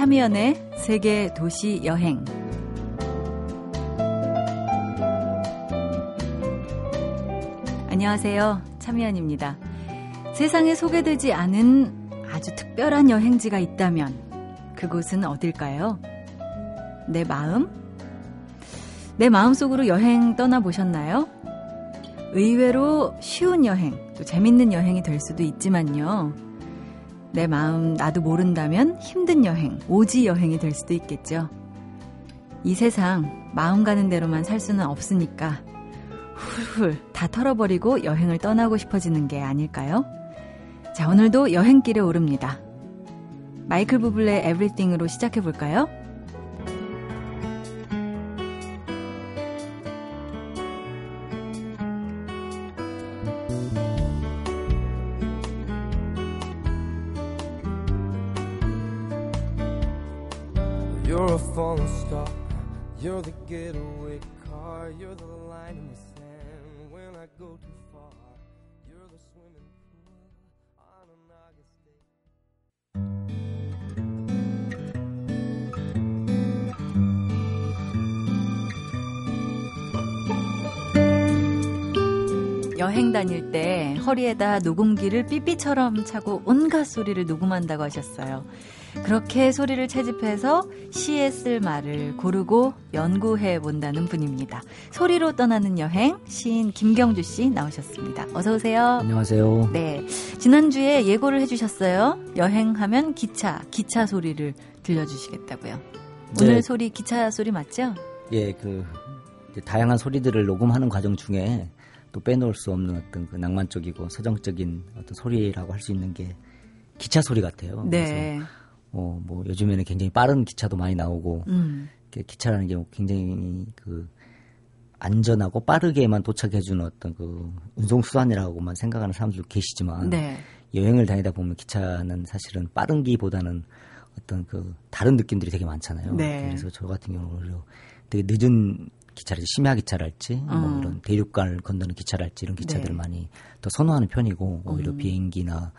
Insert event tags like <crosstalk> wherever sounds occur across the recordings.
참여연의 세계 도시 여행. 안녕하세요. 참여연입니다. 세상에 소개되지 않은 아주 특별한 여행지가 있다면 그곳은 어딜까요? 내 마음? 내 마음속으로 여행 떠나보셨나요? 의외로 쉬운 여행, 또 재밌는 여행이 될 수도 있지만요. 내 마음 나도 모른다면 힘든 여행, 오지 여행이 될 수도 있겠죠. 이 세상 마음 가는 대로만 살 수는 없으니까 훌훌 다 털어버리고 여행을 떠나고 싶어지는 게 아닐까요? 자, 오늘도 여행길에 오릅니다. 마이클 부블레 에브리띵으로 시작해 볼까요? Car. You're the line in the sand when I go too far. You're the swimming pool on an August day. 여행 다닐 때 허리에다 녹음기를 삐삐처럼 차고 온갖 소리를 녹음한다고 하셨어요. 그렇게 소리를 채집해서 시에 쓸 말을 고르고 연구해 본다는 분입니다. 소리로 떠나는 여행 시인 김경주 씨 나오셨습니다. 어서 오세요. 안녕하세요. 네. 지난주에 예고를 해 주셨어요. 여행하면 기차, 기차 소리를 들려 주시겠다고요. 오늘 네. 소리 기차 소리 맞죠? 예, 그 다양한 소리들을 녹음하는 과정 중에 또 빼놓을 수 없는 어떤 그 낭만적이고 서정적인 어떤 소리라고 할 수 있는 게 기차 소리 같아요. 네. 어, 뭐 요즘에는 굉장히 빠른 기차도 많이 나오고 음. 기차라는 게 굉장히 그 안전하고 빠르게만 도착해주는 어떤 그 운송 수단이라고만 생각하는 사람들도 계시지만 네. 여행을 다니다 보면 기차는 사실은 빠른 기보다는 어떤 그 다른 느낌들이 되게 많잖아요. 네. 그래서 저 같은 경우는 오히려 되게 늦은 기차를 심야 기차랄지 뭐 음. 뭐 이런 대륙간을 건너는 기차랄지 이런 기차들을 네. 많이 더 선호하는 편이고 오히려 음. 비행기나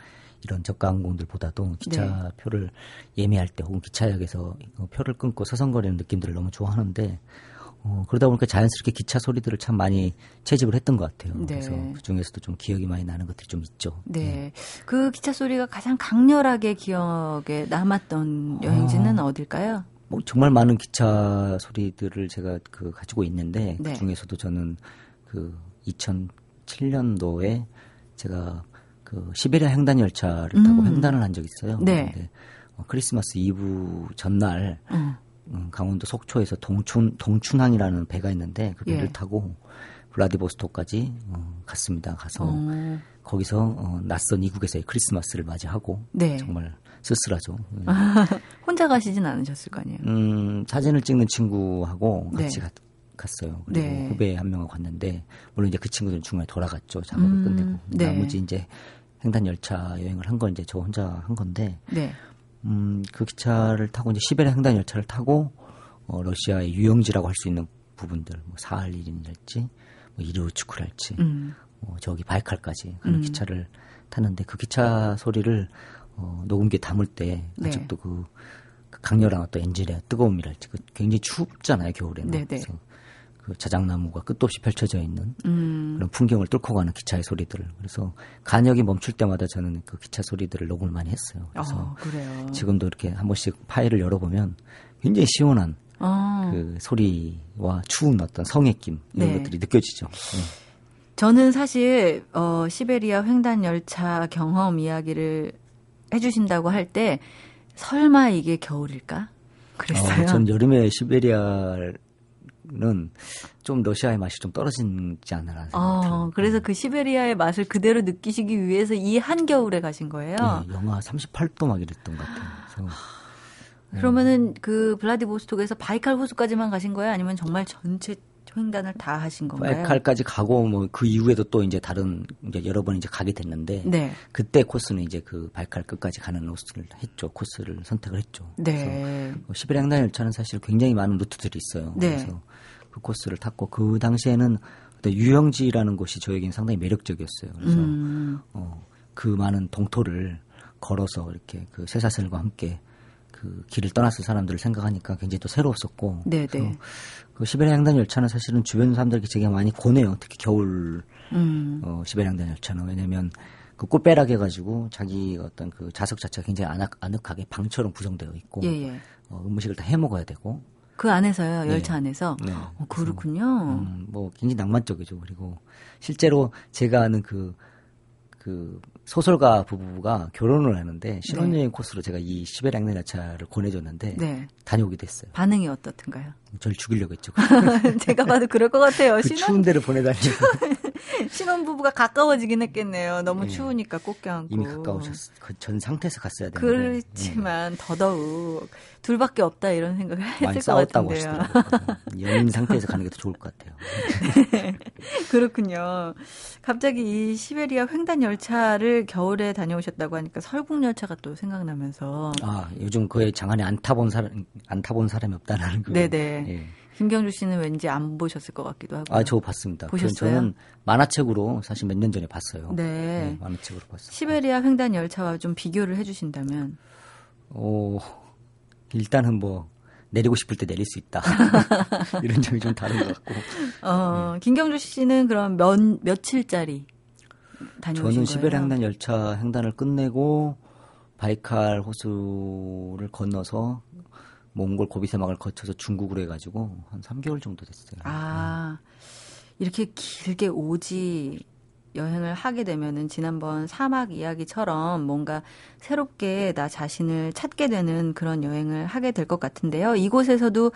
이런 저가 항공들보다도 기차 네. 표를 예매할 때 혹은 기차역에서 표를 끊고 서성거리는 느낌들을 너무 좋아하는데 어, 그러다 보니까 자연스럽게 기차 소리들을 참 많이 채집을 했던 것 같아요. 네. 그래서 그 중에서도 좀 기억이 많이 나는 것들이 좀 있죠. 네. 네. 그 기차 소리가 가장 강렬하게 기억에 남았던 여행지는 어, 어딜까요? 뭐 정말 많은 기차 소리들을 제가 그 가지고 있는데 그 네. 그 중에서도 저는 그 2007년도에 제가 그 시베리아 횡단 열차를 음. 타고 횡단을 한 적이 있어요. 네. 어, 크리스마스 이브 전날 음. 음, 강원도 속초에서 동춘 동춘항이라는 배가 있는데 그 배를 예. 타고 블라디보스토크까지 어, 갔습니다. 가서 어. 거기서 어, 낯선 이국에서의 크리스마스를 맞이하고 네. 정말 쓸쓸하죠. 아, <laughs> 혼자 가시진 않으셨을 거 아니에요? 음, 사진을 찍는 친구하고 같이 네. 갔, 갔어요. 그리고 네. 후배 한 명하고 갔는데 물론 이제 그 친구들은 중간에 돌아갔죠. 작업을 음, 끝내고 네. 나머지 이제 횡단 열차 여행을 한 건 이제 저 혼자 한 건데 네. 음, 그 기차를 타고 이제 시베리아 횡단 열차를 타고 어, 러시아의 유영지라고 할 수 있는 부분들 뭐 사할린이랄지 뭐 이르우츠크랄지 음. 어, 저기 바이칼까지 가는 음. 기차를 탔는데 그 기차 소리를 어, 녹음기에 담을 때 네. 아직도 그, 그 강렬한 어떤 엔진의 뜨거움이랄지 그 굉장히 춥잖아요 겨울에는 네 네. 그래서 그 자작나무가 끝도 없이 펼쳐져 있는 음. 그런 풍경을 뚫고 가는 기차의 소리들을 그래서 간역이 멈출 때마다 저는 그 기차 소리들을 녹음을 많이 했어요. 그래서 어. 지금도 이렇게 한 번씩 파일을 열어보면 굉장히 시원한 어. 그 소리와 추운 어떤 성의 낌 이런 네. 것들이 느껴지죠. 네. 저는 사실 어, 시베리아 횡단 열차 경험 이야기를 해주신다고 할 때 설마 이게 겨울일까? 그랬어요. 어, 전 여름에 시베리아는 좀 러시아의 맛이 좀 떨어지지 않나 생각해요. 어, 그래서 그 시베리아의 맛을 그대로 느끼시기 위해서 이 한겨울에 가신 거예요? 네, 영하 38도 막 이랬던 것 같아요. 그래서 그러면은 그 블라디보스톡에서 바이칼 호수까지만 가신 거예요? 아니면 정말 전체 횡단을 다 하신 건가요? 바이칼까지 가고 뭐 그 이후에도 또 이제 다른 이제 여러 번 이제 가게 됐는데 네. 그때 코스는 이제 그 바이칼 끝까지 가는 코스를 했죠. 코스를 선택을 했죠. 네. 그래서 시베리아 횡단 열차는 사실 굉장히 많은 루트들이 있어요. 네. 그래서 그 코스를 탔고 그 당시에는 어떤 유영지라는 곳이 저에게는 상당히 매력적이었어요. 그래서 음. 어, 그 많은 동토를 걸어서 이렇게 그 쇠사슬과 함께 그그 길을 떠났을 사람들을 생각하니까 굉장히 또 새로웠었고. 네네. 그 시베리아 횡단 열차는 사실은 주변 사람들에게 되게 많이 권해요. 특히 겨울 음. 어, 시베리아 횡단 열차는 왜냐면 그 꽃배락 해가지고 자기 어떤 그 자석 자체가 굉장히 아늑, 아늑하게 방처럼 구성되어 있고 예, 예. 어, 음식을 다 해 먹어야 되고 그 안에서요 네. 열차 안에서 네. 어, 그렇군요. 음, 뭐 굉장히 낭만적이죠. 그리고 실제로 제가 아는 그그 그 소설가 부부가 결혼을 하는데 신혼여행 네. 코스로 제가 이 시베리아 열차를 권해줬는데 네. 다녀오게 됐어요. 반응이 어떻든가요? 저를 죽이려고 했죠. <laughs> 제가 봐도 그럴 것 같아요. 그 신혼... 추운 데를 보내다니고. <laughs> 신혼 부부가 가까워지긴 했겠네요. 너무 네. 추우니까 꼭 껴안고. 이미 가까우셨, 전 상태에서 갔어야 되는데. 그렇지만 네. 더더욱 둘밖에 없다 이런 생각을 했을 것 같은데요. 연인 상태에서 가는 게 더 좋을 것 같아요. 네. <laughs> 그렇군요. 갑자기 이 시베리아 횡단 열차를 겨울에 다녀오셨다고 하니까 설국 열차가 또 생각나면서. 아 요즘 그에 장안에 안 타본 사람 안 타본 사람이 없다는 그. 네네. 예. 김경주 씨는 왠지 안 보셨을 것 같기도 하고. 아, 저 봤습니다. 보셨어요? 저는 만화책으로 사실 몇 년 전에 봤어요. 네. 네 만화책으로 봤어요. 시베리아 횡단 열차와 좀 비교를 해주신다면? 어, 일단은 뭐, 내리고 싶을 때 내릴 수 있다. <laughs> 이런 점이 좀 다른 것 같고. 어, 네. 김경주 씨는 그럼 몇, 며칠짜리 다녀오신 저는 시베리아 횡단 열차 횡단을 끝내고 바이칼 호수를 건너서 몽골 고비사막을 거쳐서 중국으로 해가지고 한 3개월 정도 됐어요. 아 이렇게 길게 오지 여행을 하게 되면은 지난번 사막 이야기처럼 뭔가 새롭게 나 자신을 찾게 되는 그런 여행을 하게 될 것 같은데요. 이곳에서도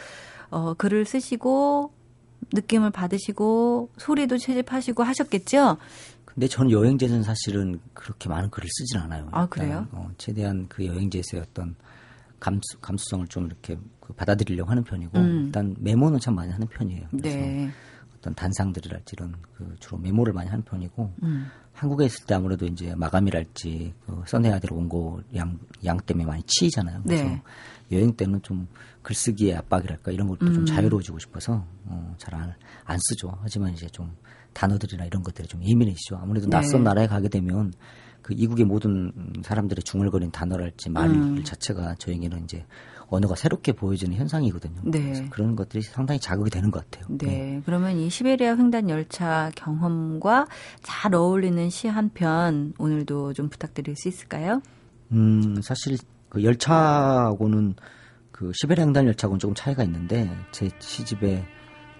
어, 글을 쓰시고 느낌을 받으시고 소리도 채집하시고 하셨겠죠? 근데 저는 여행지에서는 사실은 그렇게 많은 글을 쓰진 않아요. 아 그래요? 어, 최대한 그 여행지에서의 어떤 감수, 감수성을 좀 이렇게 그 받아들이려고 하는 편이고 음. 일단 메모는 참 많이 하는 편이에요. 그래서 네. 어떤 단상들이랄지 이런 그 주로 메모를 많이 하는 편이고 음. 한국에 있을 때 아무래도 이제 마감이랄지 그 써내야 될 원고 양, 양 때문에 많이 치이잖아요. 그래서 네. 여행 때는 좀 글쓰기의 압박이랄까 이런 것도 음. 좀 자유로워지고 싶어서 어, 잘안 안 쓰죠. 하지만 이제 좀 단어들이나 이런 것들이 좀 예민해지죠. 아무래도 낯선 네. 나라에 가게 되면 그 이국의 모든 사람들의 중얼거린 단어랄지 말 음. 자체가 저에게는 이제 언어가 새롭게 보여지는 현상이거든요. 네. 그래서 그런 것들이 상당히 자극이 되는 것 같아요. 네. 네. 그러면 이 시베리아 횡단 열차 경험과 잘 어울리는 시 한 편 오늘도 좀 부탁드릴 수 있을까요? 음, 사실 그 열차하고는 그 시베리아 횡단 열차하고는 조금 차이가 있는데 제 시집에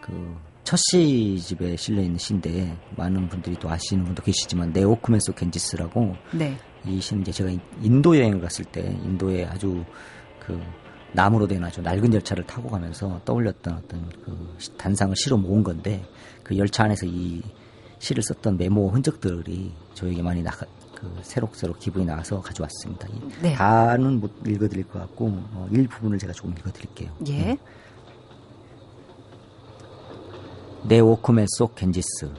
그 첫 시집에 실려 있는 시인데 많은 분들이 또 아시는 분도 계시지만 네오쿠멘소 겐지스라고 네. 이 시는 이제 제가 인도 여행을 갔을 때 인도에 아주 그 나무로 된 아주 낡은 열차를 타고 가면서 떠올렸던 어떤 그 단상을 시로 모은 건데 그 열차 안에서 이 시를 썼던 메모 흔적들이 저에게 많이 나, 그 새록새록 기분이 나와서 가져왔습니다. 네. 다는 못 읽어드릴 것 같고 어, 일부분을 제가 조금 읽어드릴게요. 예. 네. 내 오크맨 속 겐지스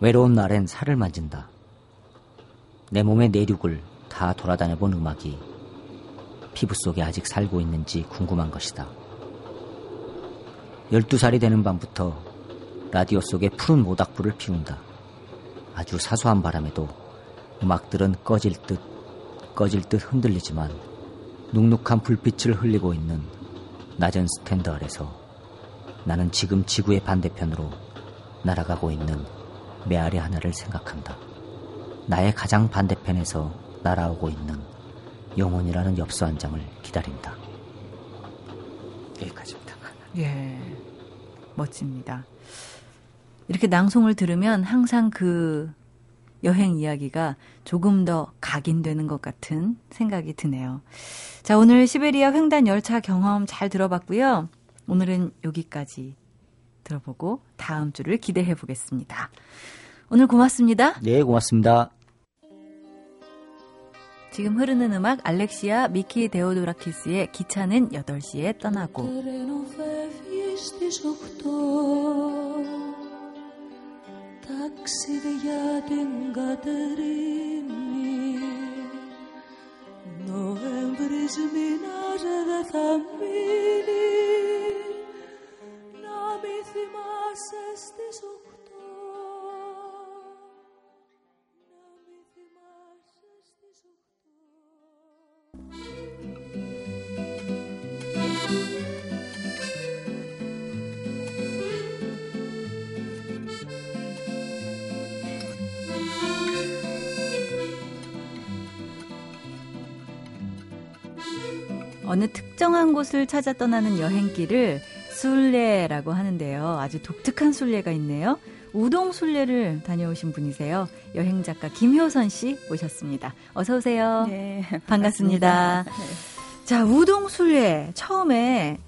외로운 날엔 살을 만진다. 내 몸의 내륙을 다 돌아다녀본 음악이 피부 속에 아직 살고 있는지 궁금한 것이다. 12살이 되는 밤부터 라디오 속에 푸른 모닥불을 피운다. 아주 사소한 바람에도 음악들은 꺼질 듯, 꺼질 듯 흔들리지만 눅눅한 불빛을 흘리고 있는 낮은 스탠드 아래서 나는 지금 지구의 반대편으로 날아가고 있는 메아리 하나를 생각한다. 나의 가장 반대편에서 날아오고 있는 영혼이라는 엽서 한 장을 기다린다. 여기까지입니다. 예. 멋집니다. 이렇게 낭송을 들으면 항상 그 여행 이야기가 조금 더 각인되는 것 같은 생각이 드네요. 자, 오늘 시베리아 횡단 열차 경험 잘 들어봤고요. 오늘은 여기까지 들어보고 다음 주를 기대해 보겠습니다. 오늘 고맙습니다. 네, 고맙습니다. 지금 흐르는 음악 알렉시아 미키 데오도라키스의 기차는 8시에 떠나고 ταξίδια την Κατερίνη Νοέμβρης μήνας δεν θα μείνει να μη θυμάσαι στις οχτώ 어느 특정한 곳을 찾아 떠나는 여행길을 순례라고 하는데요. 아주 독특한 순례가 있네요. 우동 순례를 다녀오신 분이세요. 여행 작가 김효선 씨 모셨습니다. 어서 오세요. 네, 반갑습니다. 반갑습니다. 자, 우동 순례 처음에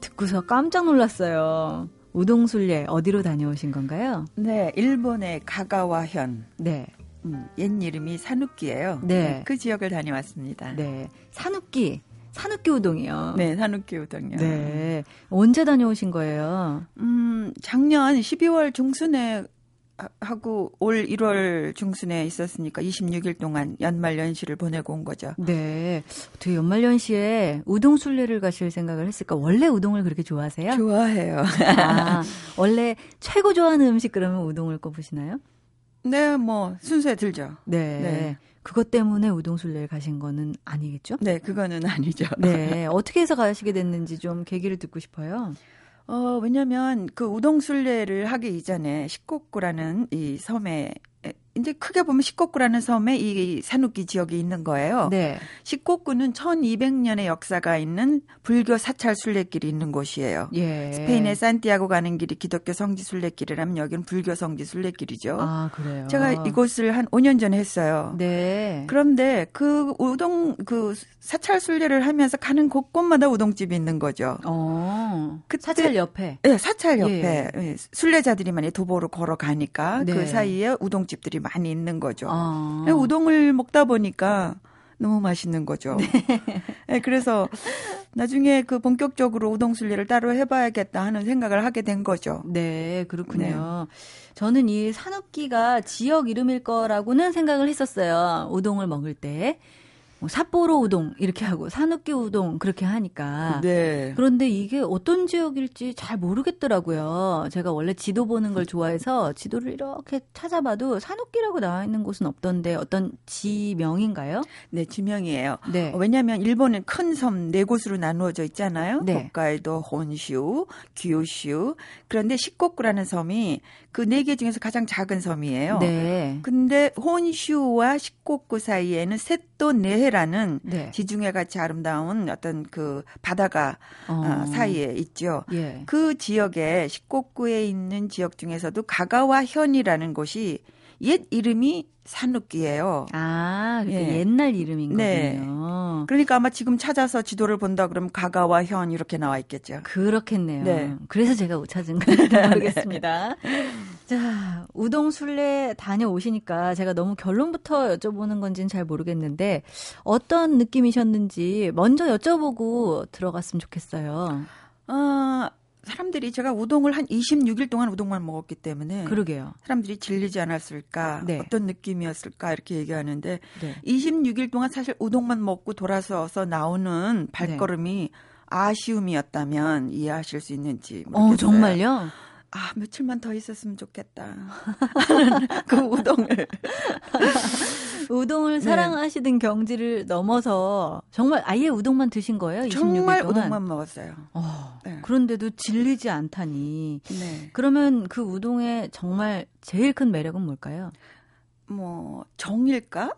듣고서 깜짝 놀랐어요. 우동 순례 어디로 다녀오신 건가요? 네, 일본의 가가와현. 네. 음, 옛 이름이 산욱기예요. 네. 네. 그 지역을 다녀왔습니다. 네. 산욱기. 산욱기 우동이요. 네, 산욱기 우동이요. 네. 언제 다녀오신 거예요? 음, 작년 12월 중순에 하고 올 1월 중순에 있었으니까 26일 동안 연말 연시를 보내고 온 거죠. 네. 어떻게 연말 연시에 우동 순례를 가실 생각을 했을까? 원래 우동을 그렇게 좋아하세요? 좋아해요. 아, <laughs> 원래 최고 좋아하는 음식 그러면 우동을 꼽으시나요? 네, 뭐 순서에 들죠. 네. 네. 그것 때문에 우동 순례를 가신 거는 아니겠죠? 네, 그거는 아니죠. <laughs> 네. 어떻게 해서 가시게 됐는지 좀 계기를 듣고 싶어요. 어, 왜냐면 그 우동 순례를 하기 이전에 식곡구라는 이 섬에 이제 크게 보면 식곡구라는 섬에 이 산욱기 지역이 있는 거예요. 네. 식곡구는 1200년의 역사가 있는 불교 사찰 순례길이 있는 곳이에요. 예. 스페인의 산티아고 가는 길이 기독교 성지 순례길이라면 여기는 불교 성지 순례길이죠. 아, 그래요. 제가 이곳을 한 5년 전에 했어요. 네. 그런데 그 우동 그 사찰 순례를 하면서 가는 곳곳마다 우동집이 있는 거죠. 어. 그 사찰 옆에. 네, 사찰 옆에 예. 순례자들이 많이 도보로 걸어가니까 네. 그 사이에 우동집들이 많이 있는 거죠. 아. 우동을 먹다 보니까 너무 맛있는 거죠. 네. 네, 그래서 나중에 그 본격적으로 우동 순례를 따로 해봐야겠다 하는 생각을 하게 된 거죠. 네, 그렇군요. 네. 저는 이 산업기가 지역 이름일 거라고는 생각을 했었어요. 우동을 먹을 때. 뭐 삿포로 우동 이렇게 하고 산욱기 우동 그렇게 하니까. 네. 그런데 이게 어떤 지역일지 잘 모르겠더라고요. 제가 원래 지도 보는 걸 좋아해서 지도를 이렇게 찾아봐도 산욱기라고 나와 있는 곳은 없던데 어떤 지명인가요? 네, 지명이에요. 네. 어, 왜냐하면 일본은 큰 섬 네 곳으로 나누어져 있잖아요. 네. 홋카이도, 혼슈, 규슈. 그런데 시코쿠라는 섬이 그 네 개 중에서 가장 작은 섬이에요. 네. 근데 혼슈와 시코쿠 사이에는 셋도 네해 해라는 네. 지중해 같이 아름다운 어떤 그 바다가 어. 어, 사이에 있죠. 예. 그 지역에 식곡구에 있는 지역 중에서도 가가와 현이라는 곳이 옛 이름이 산욱기예요. 아, 예. 옛날 이름인 네. 거군요. 그러니까 아마 지금 찾아서 지도를 본다 그러면 가가와 현 이렇게 나와 있겠죠. 그렇겠네요. 네. 그래서 제가 못 찾은 건지 모르겠습니다. <laughs> 자, 우동 순례 다녀오시니까 제가 너무 결론부터 여쭤보는 건지는 잘 모르겠는데 어떤 느낌이셨는지 먼저 여쭤보고 들어갔으면 좋겠어요. 어, 사람들이 제가 우동을 한 26일 동안 우동만 먹었기 때문에 그러게요. 사람들이 질리지 않았을까 네. 어떤 느낌이었을까 이렇게 얘기하는데 네. 26일 동안 사실 우동만 먹고 돌아서서 나오는 발걸음이 네. 아쉬움이었다면 이해하실 수 있는지 모르겠어요. 어, 정말요? 아, 며칠만 더 있었으면 좋겠다. <laughs> 그 우동을. <laughs> 우동을 네. 사랑하시던 경지를 넘어서 정말 아예 우동만 드신 거예요? 26일 정말 동안? 우동만 먹었어요. 어, 네. 그런데도 질리지 않다니. 네. 그러면 그 우동의 정말 제일 큰 매력은 뭘까요? 뭐 정일까?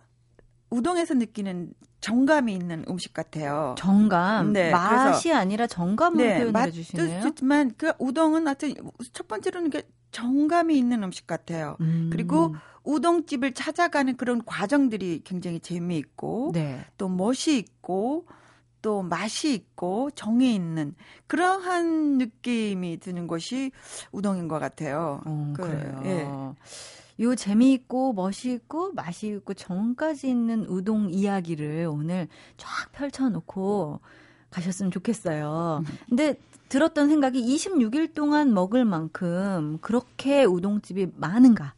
우동에서 느끼는 정감이 있는 음식 같아요. 정감. 네, 맛이 아니라 정감을 네, 표현해 주시네요. 맛도 그 우동은 하여튼 첫 번째로는 게 정감이 있는 음식 같아요. 음. 그리고 우동집을 찾아가는 그런 과정들이 굉장히 재미있고 네. 또 멋이 있고 또 맛이 있고 정이 있는 그러한 느낌이 드는 것이 우동인 것 같아요. 어, 그, 래요 예. 요 재미있고 멋이 있고 맛이 있고 정까지 있는 우동 이야기를 오늘 쫙 펼쳐놓고 가셨으면 좋겠어요. 음. 근데 들었던 생각이 26일 동안 먹을 만큼 그렇게 우동집이 많은가?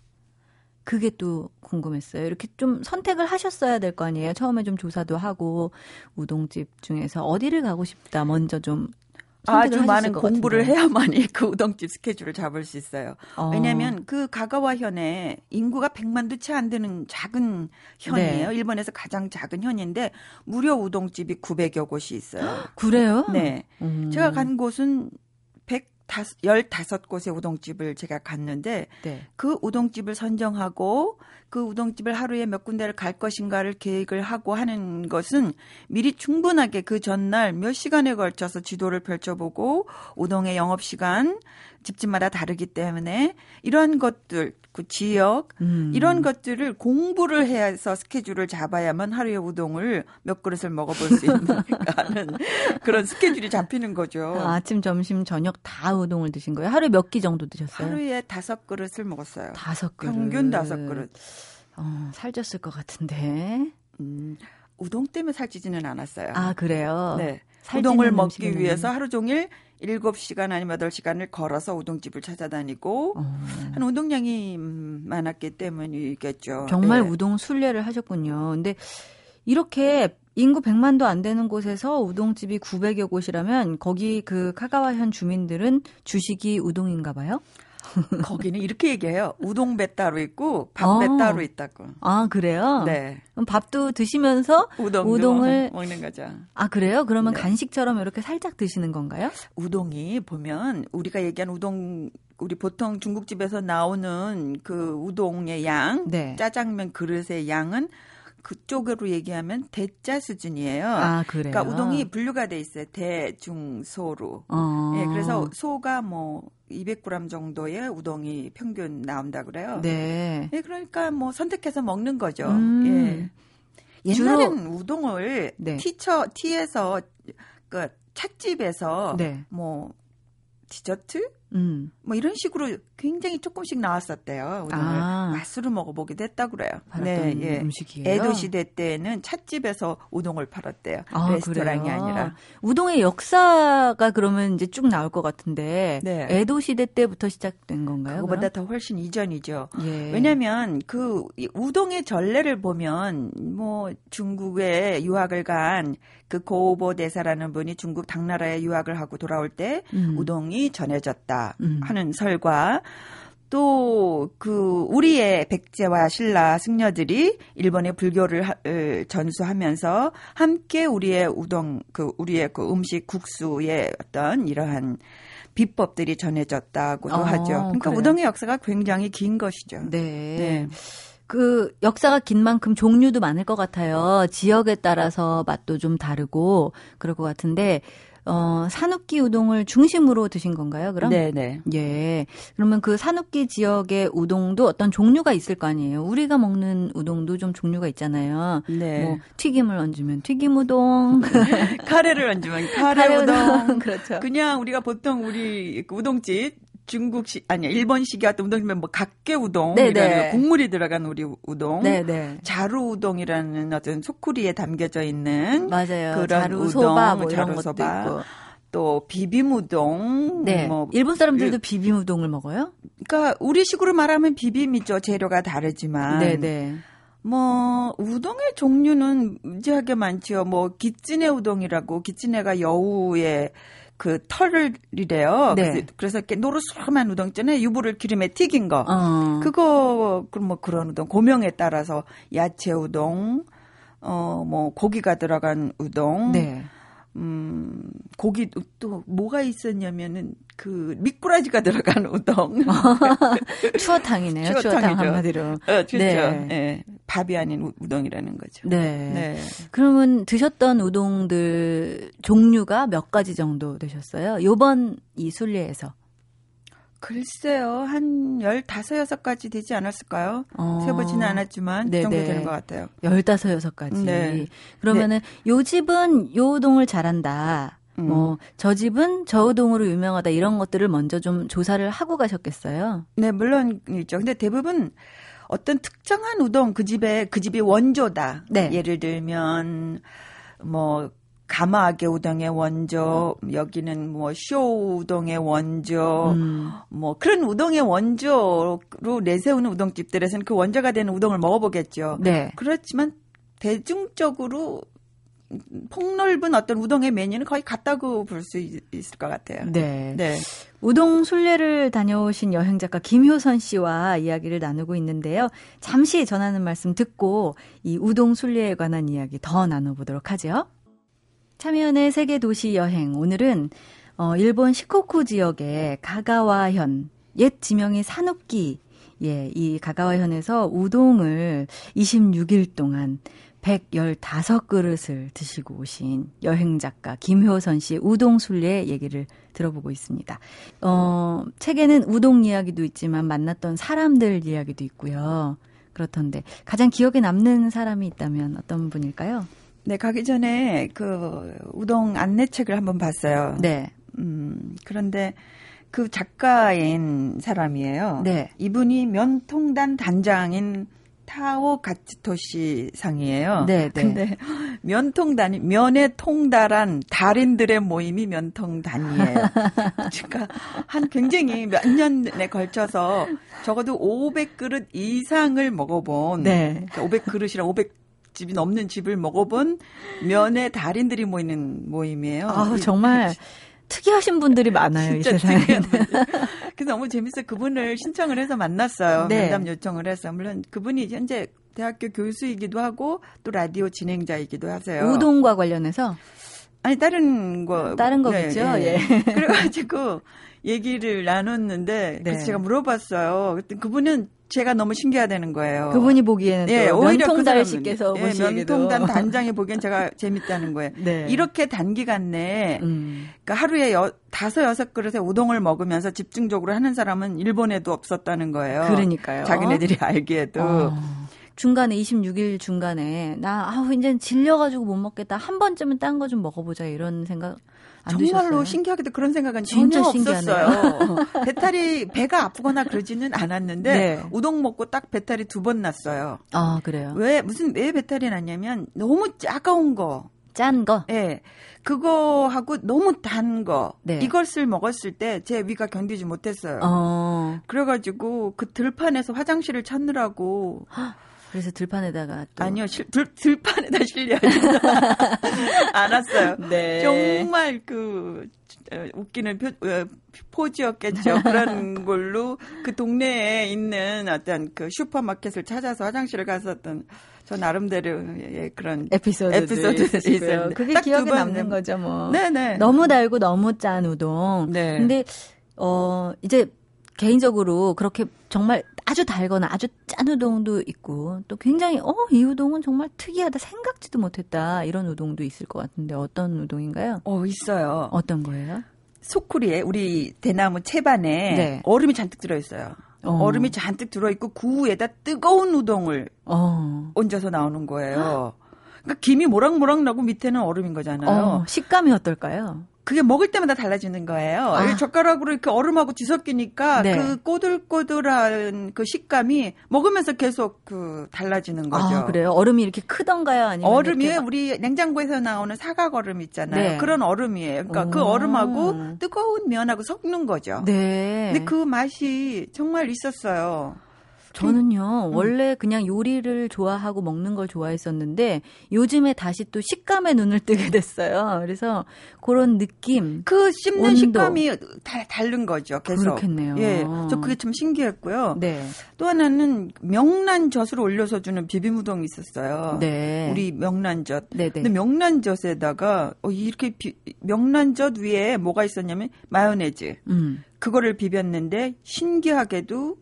그게 또 궁금했어요. 이렇게 좀 선택을 하셨어야 될 거 아니에요. 처음에 좀 조사도 하고 우동집 중에서 어디를 가고 싶다 먼저 좀 아주 많은 공부를 같은데. 해야만이 <laughs> 그 우동집 스케줄을 잡을 수 있어요. 어. 왜냐하면 그 가가와 현에 인구가 100만도 채 안 되는 작은 현이에요. 네. 일본에서 가장 작은 현인데 무료 우동집이 900여 곳이 있어요. <gasps> 그래요? 네. 음. 제가 간 곳은 100 15 곳의 우동집을 제가 갔는데 네. 그 우동집을 선정하고 그 우동집을 하루에 몇 군데를 갈 것인가를 계획을 하고 하는 것은 미리 충분하게 그 전날 몇 시간에 걸쳐서 지도를 펼쳐보고 우동의 영업 시간 집집마다 다르기 때문에 이런 것들 그 지역 음. 이런 것들을 공부를 해서 스케줄을 잡아야만 하루에 우동을 몇 그릇을 먹어볼 수 있는 <laughs> 그런 스케줄이 잡히는 거죠. 아, 침 점심, 저녁 다 우동을 드신 거예요? 하루에 몇 끼 정도 드셨어요? 하루에 다섯 그릇을 먹었어요. 다섯 그릇. 평균 다섯 그릇. 어, 살쪘을 것 같은데. 음, 우동 때문에 살찌지는 않았어요. 아, 그래요? 네. 우동을 먹기 위해서 하루 종일 7시간 아니면 8시간을 걸어서 우동집을 찾아다니고 어. 한 우동량이 많았기 때문이겠죠. 정말 네. 우동 순례를 하셨군요. 근데 이렇게 인구 100만도 안 되는 곳에서 우동집이 900여 곳이라면 거기 그 카가와현 주민들은 주식이 우동인가 봐요? <laughs> 거기는 이렇게 얘기해요. 우동배 따로 있고 밥배 아. 따로 있다고. 아 그래요? 네. 그럼 밥도 드시면서 우동 을 <laughs> 먹는 거죠. 아 그래요? 그러면 네. 간식처럼 이렇게 살짝 드시는 건가요? 우동이 보면 우리가 얘기한 우동 우리 보통 중국집에서 나오는 그 우동의 양, 네. 짜장면 그릇의 양은 그쪽으로 얘기하면 대자 수준이에요. 아, 그래요? 그러니까 우동이 분류가 돼 있어요. 대, 중, 소로. 어. 예, 그래서 소가 뭐 200g 정도의 우동이 평균 나온다 그래요. 네. 예, 그러니까 뭐 선택해서 먹는 거죠. 음. 예. 옛날엔 주로, 우동을 네. 티처 티에서 그 찻집에서 네. 뭐 디저트 음. 뭐 이런 식으로 굉장히 조금씩 나왔었대요. 우동을 아. 맛으로 먹어보기도 했다 그래요. 네, 예. 음식이에요. 에도 시대 때는 찻집에서 우동을 팔았대요. 아, 레스토랑이 그래요? 아니라. 우동의 역사가 그러면 이제 쭉 나올 것 같은데 네. 에도 시대 때부터 시작된 건가요? 그거보다 그럼? 더 훨씬 이전이죠. 예. 왜냐하면 그 우동의 전례를 보면 뭐 중국에 유학을 간 그 고보 대사라는 분이 중국 당나라에 유학을 하고 돌아올 때 음. 우동이 전해졌다 음. 하는 설과 또 그 우리의 백제와 신라 승려들이 일본의 불교를 하, 전수하면서 함께 우리의 우동 그 우리의 그 음식 국수의 어떤 이러한 비법들이 전해졌다고도 어, 하죠. 그러니까 그래요? 우동의 역사가 굉장히 긴 것이죠. 네. 네. 그 역사가 긴 만큼 종류도 많을 것 같아요. 지역에 따라서 맛도 좀 다르고 그럴 것 같은데 어, 산업기 우동을 중심으로 드신 건가요, 그럼? 네네. 예. 그러면 그 산업기 지역의 우동도 어떤 종류가 있을 거 아니에요? 우리가 먹는 우동도 좀 종류가 있잖아요. 네. 뭐, 튀김을 얹으면 튀김 우동. <laughs> 카레를 얹으면 카레, 카레 우동. 우동. 그렇죠. 그냥 우리가 보통 우리 우동집 중국식 아니야 일본식이 어떤 우동이면 뭐 각계 우동 이라는 국물이 들어간 우리 우동, 네네. 자루 우동이라는 어떤 소쿠리에 담겨져 있는 맞아요. 그런 자루 우동, 소바 뭐 자루 소바. 있고. 또 비빔 우동. 네. 뭐 일본 사람들도 비빔 우동을 먹어요? 그러니까 우리식으로 말하면 비빔이죠. 재료가 다르지만. 네네. 뭐 우동의 종류는 무지하게 많지요. 뭐 기찌네 우동이라고 기찌네가 여우의 그 털이래요. 네. 그래서 이렇게 노릇스름한 우동 있잖아요. 유부를 기름에 튀긴 거. 어. 그거 그럼 뭐 그런 우동 고명에 따라서 야채 우동, 어 뭐 고기가 들어간 우동. 네. 음, 고기 또 뭐가 있었냐면은 그 미꾸라지가 들어간 우동. <laughs> 추어탕이네요. 추어탕이죠. 추어탕 한마디로. 어, 그렇죠. 네. 네. 밥이 아닌 우동이라는 거죠. 네. 네. 그러면 드셨던 우동들 종류가 몇 가지 정도 되셨어요? 요번 이 순례에서. 글쎄요, 한 15, 6가지 되지 않았을까요? 어. 세보지는 않았지만, 그 정도 되는 것 같아요. 15, 6가지. 네. 그러면은, 네. 요 집은 요 우동을 잘한다. 음. 뭐, 저 집은 저 우동으로 유명하다. 이런 것들을 먼저 좀 조사를 하고 가셨겠어요? 네, 물론이죠. 근데 대부분 어떤 특정한 우동, 그 집에, 그 집이 원조다. 네. 예를 들면, 뭐, 가마아게 우동의 원조, 여기는 뭐 쇼 우동의 원조, 음. 뭐 그런 우동의 원조로 내세우는 우동집들에서는 그 원조가 되는 우동을 먹어보겠죠. 네. 그렇지만 대중적으로 폭넓은 어떤 우동의 메뉴는 거의 같다고 볼 수 있을 것 같아요. 네. 네. 우동 순례를 다녀오신 여행 작가 김효선 씨와 이야기를 나누고 있는데요. 잠시 전하는 말씀 듣고 이 우동 순례에 관한 이야기 더 나눠보도록 하죠. 참여연의 세계 도시 여행. 오늘은 어, 일본 시코쿠 지역의 가가와현 옛 지명이 산업기 예, 이 가가와현에서 우동을 26일 동안 115그릇을 드시고 오신 여행 작가 김효선 씨의 우동 순례 얘기를 들어보고 있습니다. 어, 책에는 우동 이야기도 있지만 만났던 사람들 이야기도 있고요. 그렇던데 가장 기억에 남는 사람이 있다면 어떤 분일까요? 네, 가기 전에 그 우동 안내책을 한번 봤어요. 네. 음, 그런데 그 작가인 사람이에요. 네. 이분이 면통단 단장인 타오 가츠토시 상이에요. 네, 네. 근데 <laughs> 면통단이 면에 통달한 달인들의 모임이 면통단이에요. <laughs> 그러니까 한 굉장히 몇 년에 걸쳐서 적어도 500그릇 이상을 먹어본 네. 500그릇이랑 500 집이 넘는 집을 먹어본 면의 달인들이 모이는 모임이에요. 아, 정말 특이하신 분들이 많아요, 이 세상에. 그래서 너무 재밌어요. 그분을 신청을 해서 만났어요. 네. 면담 요청을 해서. 물론 그분이 현재 대학교 교수이기도 하고 또 라디오 진행자이기도 하세요. 우동과 관련해서? 아니, 다른 거. 다른 거겠죠, 네, 네. 예. 그래가지고 얘기를 나눴는데, 그래서 네. 제가 물어봤어요. 그분은 제가 너무 신기하다는 거예요. 그분이 보기에는 예, 오히려 그 씨께서 예, 면통단 <laughs> 단장이 보기엔 제가 재밌다는 거예요. 네. 이렇게 단기간 내에 음. 그러니까 하루에 여, 다섯 여섯 그릇의 우동을 먹으면서 집중적으로 하는 사람은 일본에도 없었다는 거예요. 그러니까요. 자기네들이 알기에도. 어. 중간에 26일 중간에 나 아우 이제 질려가지고 못 먹겠다 한 번쯤은 딴 거 좀 먹어보자 이런 생각 정말로 드셨어요? 신기하게도 그런 생각은 전혀 없었어요. <laughs> 배탈이 배가 아프거나 그러지는 않았는데 네. 우동 먹고 딱 배탈이 두 번 났어요. 아 그래요? 왜 무슨 왜 배탈이 났냐면 너무 짜가운 거. 짠 거? 예. 네. 그거하고 너무 단 거. 네. 이것을 먹었을 때 제 위가 견디지 못했어요. 어. 그래가지고 그 들판에서 화장실을 찾느라고 그래서 들판에다가 또. 아니요, 실, 들, 들판에다 <laughs> 실려야지. <laughs> 알았어요. 네. 정말 그 어, 웃기는 표, 어, 포즈였겠죠. 그런 <laughs> 걸로 그 동네에 있는 어떤 그 슈퍼마켓을 찾아서 화장실을 갔었던 저 나름대로의 그런 에피소드들이 있어요. 그게 기억에 남는 거죠, 뭐. 네네. 너무 달고 너무 짠 우동. 네. 근데 어 이제 개인적으로 그렇게 정말 아주 달거나 아주 짠 우동도 있고 또 굉장히 어 이 우동은 정말 특이하다 생각지도 못했다 이런 우동도 있을 것 같은데 어떤 우동인가요? 어 있어요. 어떤 거예요? 소쿠리에 우리 대나무 채반에 네. 얼음이 잔뜩 들어 있어요. 어. 얼음이 잔뜩 들어 있고 그 위에다 뜨거운 우동을 어. 얹어서 나오는 거예요. 그러니까 김이 모락모락 나고 밑에는 얼음인 거잖아요. 어, 식감이 어떨까요? 그게 먹을 때마다 달라지는 거예요. 아. 젓가락으로 이렇게 얼음하고 뒤섞이니까 네. 그 꼬들꼬들한 그 식감이 먹으면서 계속 그 달라지는 거죠. 아, 그래요? 얼음이 이렇게 크던가요? 아니면 얼음이 이렇게... 우리 냉장고에서 나오는 사각 얼음 있잖아요. 네. 그런 얼음이에요. 그러니까 그 오. 그 얼음하고 뜨거운 면하고 섞는 거죠. 네. 근데 그 맛이 정말 있었어요. 저는요, 음. 원래 그냥 요리를 좋아하고 먹는 걸 좋아했었는데, 요즘에 다시 또 식감에 눈을 뜨게 됐어요. 그래서 그런 느낌. 그 씹는 온도. 식감이 다, 다른 거죠, 계속. 그렇겠네요. 예. 저 그게 참 신기했고요. 네. 또 하나는 명란젓을 올려서 주는 비빔우동이 있었어요. 네. 우리 명란젓. 네네. 근데 명란젓에다가, 어, 이렇게 비, 명란젓 위에 뭐가 있었냐면, 마요네즈. 음. 그거를 비볐는데, 신기하게도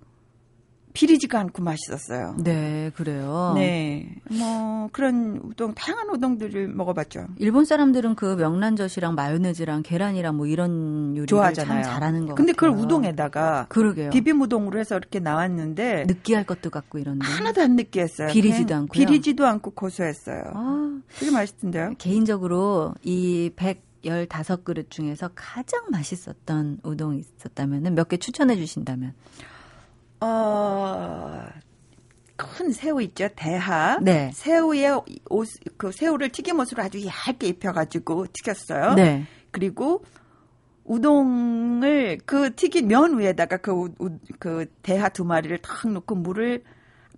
비리지가 않고 맛있었어요. 네, 그래요. 네. 뭐 그런 우동 다양한 우동들을 먹어봤죠. 일본 사람들은 그 명란젓이랑 마요네즈랑 계란이랑 뭐 이런 요리를 좋아하잖아요. 참 잘하는 거 근데 같아요. 그걸 우동에다가 그러게요. 비빔 우동으로 해서 이렇게 나왔는데 느끼할 것도 같고 이런데 하나도 안 느끼했어요. 비리지도 않고 비리지도 않고 고소했어요. 아, 되게 맛있던데요. 개인적으로 이 115그릇 중에서 가장 맛있었던 우동이 있었다면 몇 개 추천해 주신다면 어, 큰 새우 있죠, 대하. 네. 새우에 옷, 그 새우를 튀김옷으로 아주 얇게 입혀가지고 튀겼어요. 네. 그리고 우동을 그 튀긴 면 위에다가 그, 우, 그 대하 두 마리를 탁 넣고 물을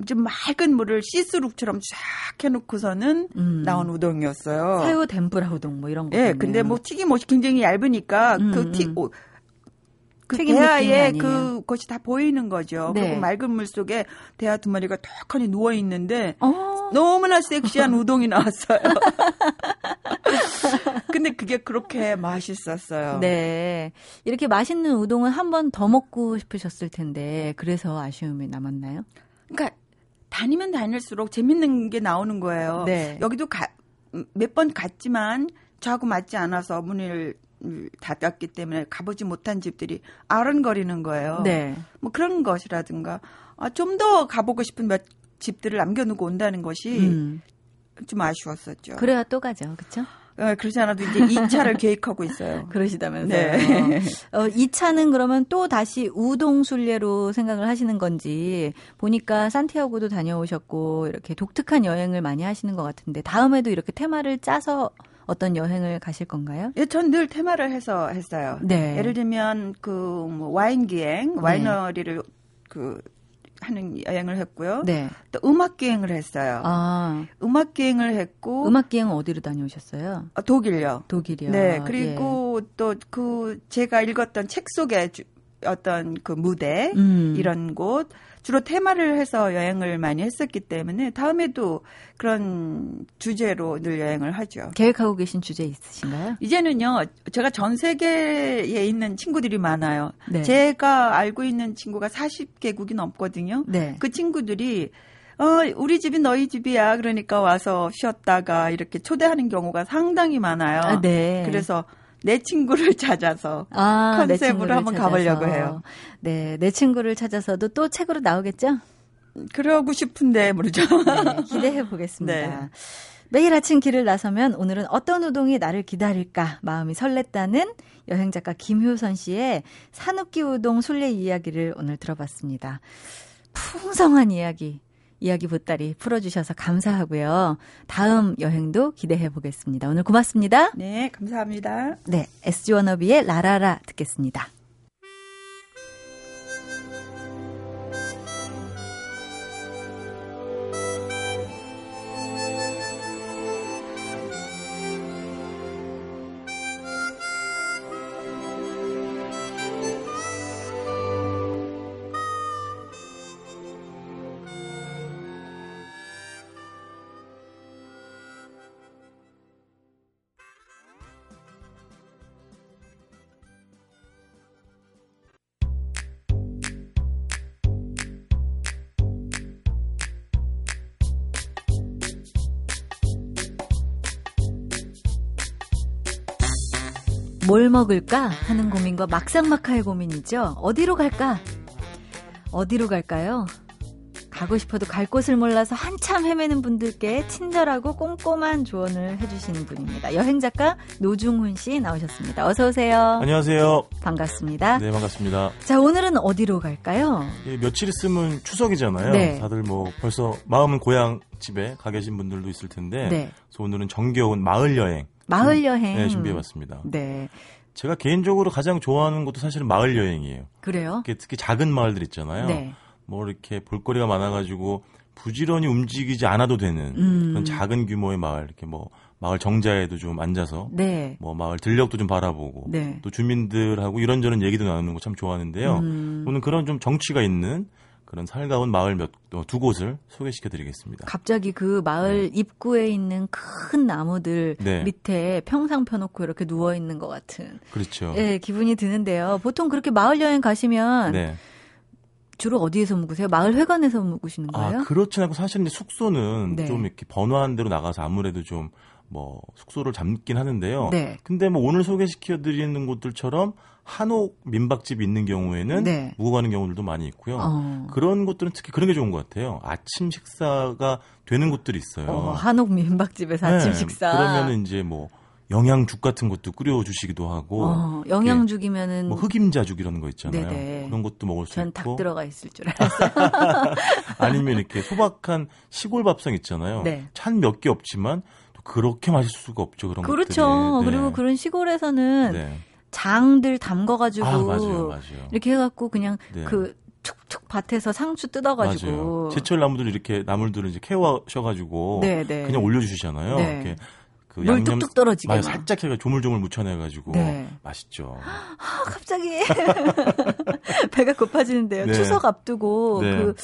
좀 맑은 물을 시스룩처럼 쫙 해놓고서는 음. 나온 우동이었어요. 새우 덴뿌라 우동 뭐 이런 거. 예, 근데 뭐 튀김옷이 굉장히 얇으니까 음, 그 튀, 음. 그 대하에 그것이 다 보이는 거죠. 네. 그리고 맑은 물 속에 대하 두 마리가 턱하니 누워 있는데 어. 너무나 섹시한 <laughs> 우동이 나왔어요. <laughs> 근데 그게 그렇게 맛있었어요. 네. 이렇게 맛있는 우동은 한번 더 먹고 싶으셨을 텐데 그래서 아쉬움이 남았나요? 그러니까 다니면 다닐수록 재밌는 게 나오는 거예요. 네. 여기도 몇 번 갔지만 저하고 맞지 않아서 문을 닫았기 때문에 가보지 못한 집들이 아른거리는 거예요. 네. 뭐 그런 것이라든가 아, 좀 더 가보고 싶은 몇 집들을 남겨놓고 온다는 것이 음. 좀 아쉬웠었죠. 그래야 또 가죠, 그렇죠? 어, 그러지 않아도 이제 2차를 계획하고 있어요. <laughs> 그러시다면서요. 네. 어, 2차는 그러면 또 다시 우동 순례로 생각을 하시는 건지 보니까 산티아고도 다녀오셨고 이렇게 독특한 여행을 많이 하시는 것 같은데 다음에도 이렇게 테마를 짜서 어떤 여행을 가실 건가요? 예, 전 늘 테마를 해서 했어요. 네. 예를 들면 그 뭐 와인 기행, 네. 와이너리를 그 하는 여행을 했고요. 네. 또 음악 기행을 했어요. 아. 음악 기행을 했고 음악 기행은 어디로 다녀오셨어요? 아, 독일요. 독일이요. 네. 그리고 예. 또그 제가 읽었던 책 속에 어떤 그 무대 음. 이런 곳 주로 테마를 해서 여행을 많이 했었기 때문에 다음에도 그런 주제로 늘 여행을 하죠. 계획하고 계신 주제 있으신가요? 이제는요, 제가 전 세계에 있는 친구들이 많아요. 네. 제가 알고 있는 친구가 40개국이 넘거든요. 네. 그 친구들이 어, 우리 집이 너희 집이야. 그러니까 와서 쉬었다가 이렇게 초대하는 경우가 상당히 많아요. 아, 네. 그래서 내 친구를 <laughs> 찾아서 아, 컨셉으로 한번 찾아서. 가보려고 해요. 네, 내 친구를 찾아서도 또 책으로 나오겠죠? 그러고 싶은데 모르죠. 네, 기대해 보겠습니다. <laughs> 네. 매일 아침 길을 나서면 오늘은 어떤 우동이 나를 기다릴까 마음이 설렜다는 여행 작가 김효선 씨의 산욱기 우동 순례 이야기를 오늘 들어봤습니다. 풍성한 이야기 이야기 보따리 풀어주셔서 감사하고요. 다음 여행도 기대해 보겠습니다. 오늘 고맙습니다. 네, 감사합니다. 네, SG 워너비의 라라라 듣겠습니다. 먹을까 하는 고민과 막상막하의 고민이죠. 어디로 갈까? 어디로 갈까요? 가고 싶어도 갈 곳을 몰라서 한참 헤매는 분들께 친절하고 꼼꼼한 조언을 해주시는 분입니다. 여행 작가 노중훈 씨 나오셨습니다. 어서 오세요. 안녕하세요. 반갑습니다. 네, 반갑습니다. 자, 오늘은 어디로 갈까요? 예, 며칠 있으면 추석이잖아요. 네. 다들 뭐 벌써 마음은 고향 집에 가 계신 분들도 있을 텐데, 네. 그래서 오늘은 정겨운 마을 여행 마을 여행. 네, 준비해봤습니다. 네. 제가 개인적으로 가장 좋아하는 것도 사실은 마을 여행이에요. 그래요? 특히 작은 마을들 있잖아요. 네. 뭐 이렇게 볼거리가 많아가지고 부지런히 움직이지 않아도 되는 음. 그런 작은 규모의 마을 이렇게 뭐 마을 정자에도 좀 앉아서 네. 뭐 마을 들녘도 좀 바라보고 네. 또 주민들하고 이런저런 얘기도 나누는 거 참 좋아하는데요. 음. 오늘 그런 좀 정취가 있는 그런 살가운 마을 몇 두 곳을 소개시켜 드리겠습니다. 갑자기 그 마을 네. 입구에 있는 큰 나무들 네. 밑에 평상 펴놓고 이렇게 누워 있는 것 같은 그렇죠. 네, 기분이 드는데요. 보통 그렇게 마을 여행 가시면 네. 주로 어디에서 묵으세요? 마을 회관에서 묵으시는 아, 거예요? 아, 그렇진 않고 사실 이제 숙소는 네. 좀 이렇게 번화한 데로 나가서 아무래도 좀 뭐 숙소를 잡긴 하는데요. 네. 근데 뭐 오늘 소개시켜 드리는 곳들처럼 한옥 민박집 있는 경우에는 네. 묵어 가는 경우들도 많이 있고요. 어. 그런 곳들은 특히 그런 게 좋은 것 같아요. 아침 식사가 되는 곳들이 있어요. 어, 한옥 민박집에서 아침 네. 식사. 그러면은 이제 뭐 영양죽 같은 것도 끓여주시기도 하고. 어, 영양죽이면은. 뭐 흑임자죽 이런 거 있잖아요. 네네. 그런 것도 먹을 수 있고. 전 닭 들어가 있을 줄 <laughs> 알았어요. 아니면 이렇게 소박한 시골 밥상 있잖아요. 네. 찬몇 개 없지만 또 그렇게 맛있을 수가 없죠. 그런 그렇죠. 것들이. 네. 그리고 그런 시골에서는 네. 장들 담가가지고 아, 맞아요, 맞아요. 이렇게 해갖고 그냥 네. 그 툭툭 밭에서 상추 뜯어가지고 맞아요. 제철 나무들 이렇게 나물들을 이제 캐와셔가지고 네, 네. 그냥 올려주시잖아요. 네. 이렇게 그 양념 뚝뚝 떨어지게 맞아, 살짝 해가 조물조물 묻혀내가지고 네. 맛있죠. 아, 갑자기 <laughs> 배가 고파지는데요. 네. 추석 앞두고 네. 그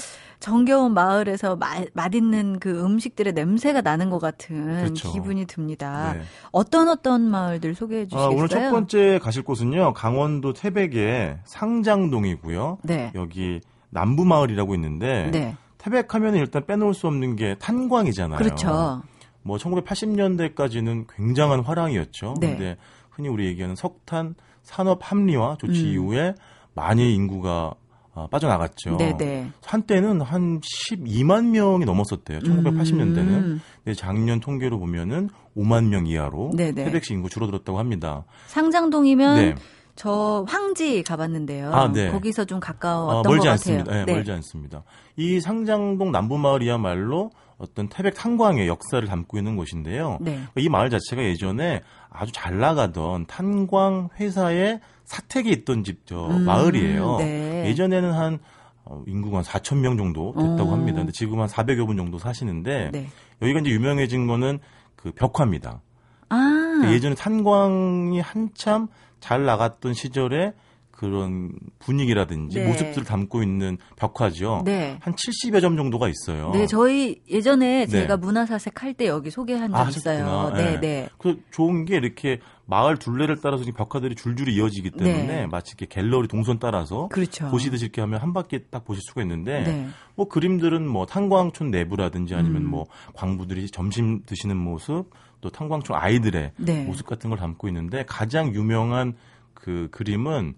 정겨운 마을에서 마, 맛있는 그 음식들의 냄새가 나는 것 같은 그렇죠. 기분이 듭니다. 네. 어떤 어떤 마을들 소개해 주시겠어요? 아, 오늘 첫 번째 가실 곳은요. 강원도 태백의 상장동이고요. 네. 여기 남부 마을이라고 있는데 네. 태백 하면 일단 빼놓을 수 없는 게 탄광이잖아요. 그렇죠. 뭐 1980년대까지는 굉장한 화랑이었죠. 네. 근데 흔히 우리 얘기하는 석탄 산업 합리화 조치 음. 이후에 많이 인구가 어, 빠져나갔죠. 네네. 한때는 한 12만 명이 넘었었대요. 1980년대는. 음. 근데 작년 통계로 보면은 5만 명 이하로 네네. 태백시 인구 줄어들었다고 합니다. 상장동이면 네. 저 황지 가봤는데요. 아, 네. 거기서 좀 가까웠던 어, 멀지 것 않습니다. 같아요. 네, 네. 멀지 않습니다. 이 상장동 남부마을이야말로 어떤 태백 탄광의 역사를 담고 있는 곳인데요. 네. 이 마을 자체가 예전에 아주 잘 나가던 탄광 회사의 사택이 있던 집, 저 음, 마을이에요. 네. 예전에는 한 어, 인구가 한 4천 명 정도 됐다고 어. 합니다. 근데 지금 한 400여 분 정도 사시는데 네. 여기가 이제 유명해진 거는 그 벽화입니다. 아. 예전에 탄광이 한참 잘 나갔던 시절에 그런 분위기라든지 네. 모습들을 담고 있는 벽화죠. 네. 한 70여 점 정도가 있어요. 네, 저희 예전에 네. 제가 문화사색 할 때 여기 소개한 적 아, 있어요. 네, 네, 네. 그 좋은 게 이렇게 마을 둘레를 따라서 벽화들이 줄줄이 이어지기 때문에 네. 마치 이렇게 갤러리 동선 따라서 그렇죠. 보시듯이 이렇게 하면 한 바퀴 딱 보실 수가 있는데 네. 뭐 그림들은 뭐 탄광촌 내부라든지 아니면 음. 뭐 광부들이 점심 드시는 모습 또 탄광촌 아이들의 모습 같은 걸 담고 있는데 가장 유명한 그 그림은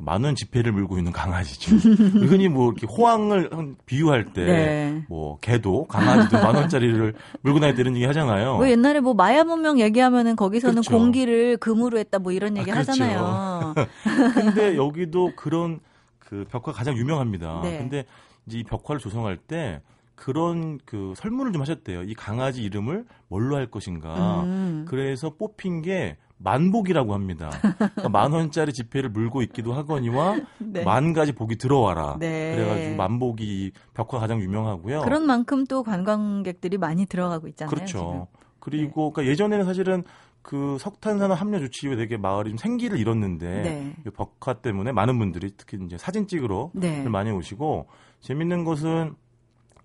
만원 지폐를 물고 있는 강아지죠. <laughs> 흔히 뭐 이렇게 호황을 비유할 때, 네. 뭐 개도 강아지도 만 원짜리를 <laughs> 물고 다니는 이런 얘기 하잖아요. 뭐 옛날에 뭐 마야 문명 얘기하면은 거기서는 그렇죠. 공기를 금으로 했다 뭐 이런 얘기 아, 그렇죠. 하잖아요. <laughs> 근데 여기도 그런 그 벽화 가장 유명합니다. 네. 근데 이제 이 벽화를 조성할 때 그런 그 설문을 좀 하셨대요. 이 강아지 이름을 뭘로 할 것인가. 음. 그래서 뽑힌 게 만복이라고 합니다. 그러니까 <laughs> 만 원짜리 지폐를 물고 있기도 하거니와 <laughs> 네. 만 가지 복이 들어와라. 네. 그래가지고 만복이 벽화 가장 유명하고요. 그런 만큼 또 관광객들이 많이 들어가고 있잖아요. 그렇죠. 지금. 그리고 네. 그러니까 예전에는 사실은 그 석탄산업 합류 조치 이후에 되게 마을이 좀 생기를 잃었는데 네. 이 벽화 때문에 많은 분들이 특히 이제 사진 찍으러 네. 많이 오시고 재밌는 것은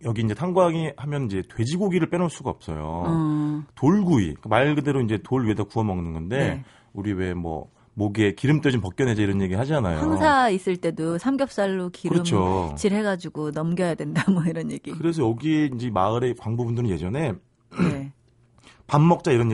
여기 이제 탄광이 하면 이제 돼지고기를 빼놓을 수가 없어요. 어. 돌구이 그말 그대로 이제 돌 위에다 구워 먹는 건데 네. 우리 왜뭐 목에 기름 떠진 벗겨내자 이런 얘기 하잖아요. 황사 있을 때도 삼겹살로 기름 그렇죠. 칠해가지고 넘겨야 된다 뭐 이런 얘기. 그래서 여기 이제 마을의 광부분들은 예전에 네. <clears throat> 밥 먹자 이런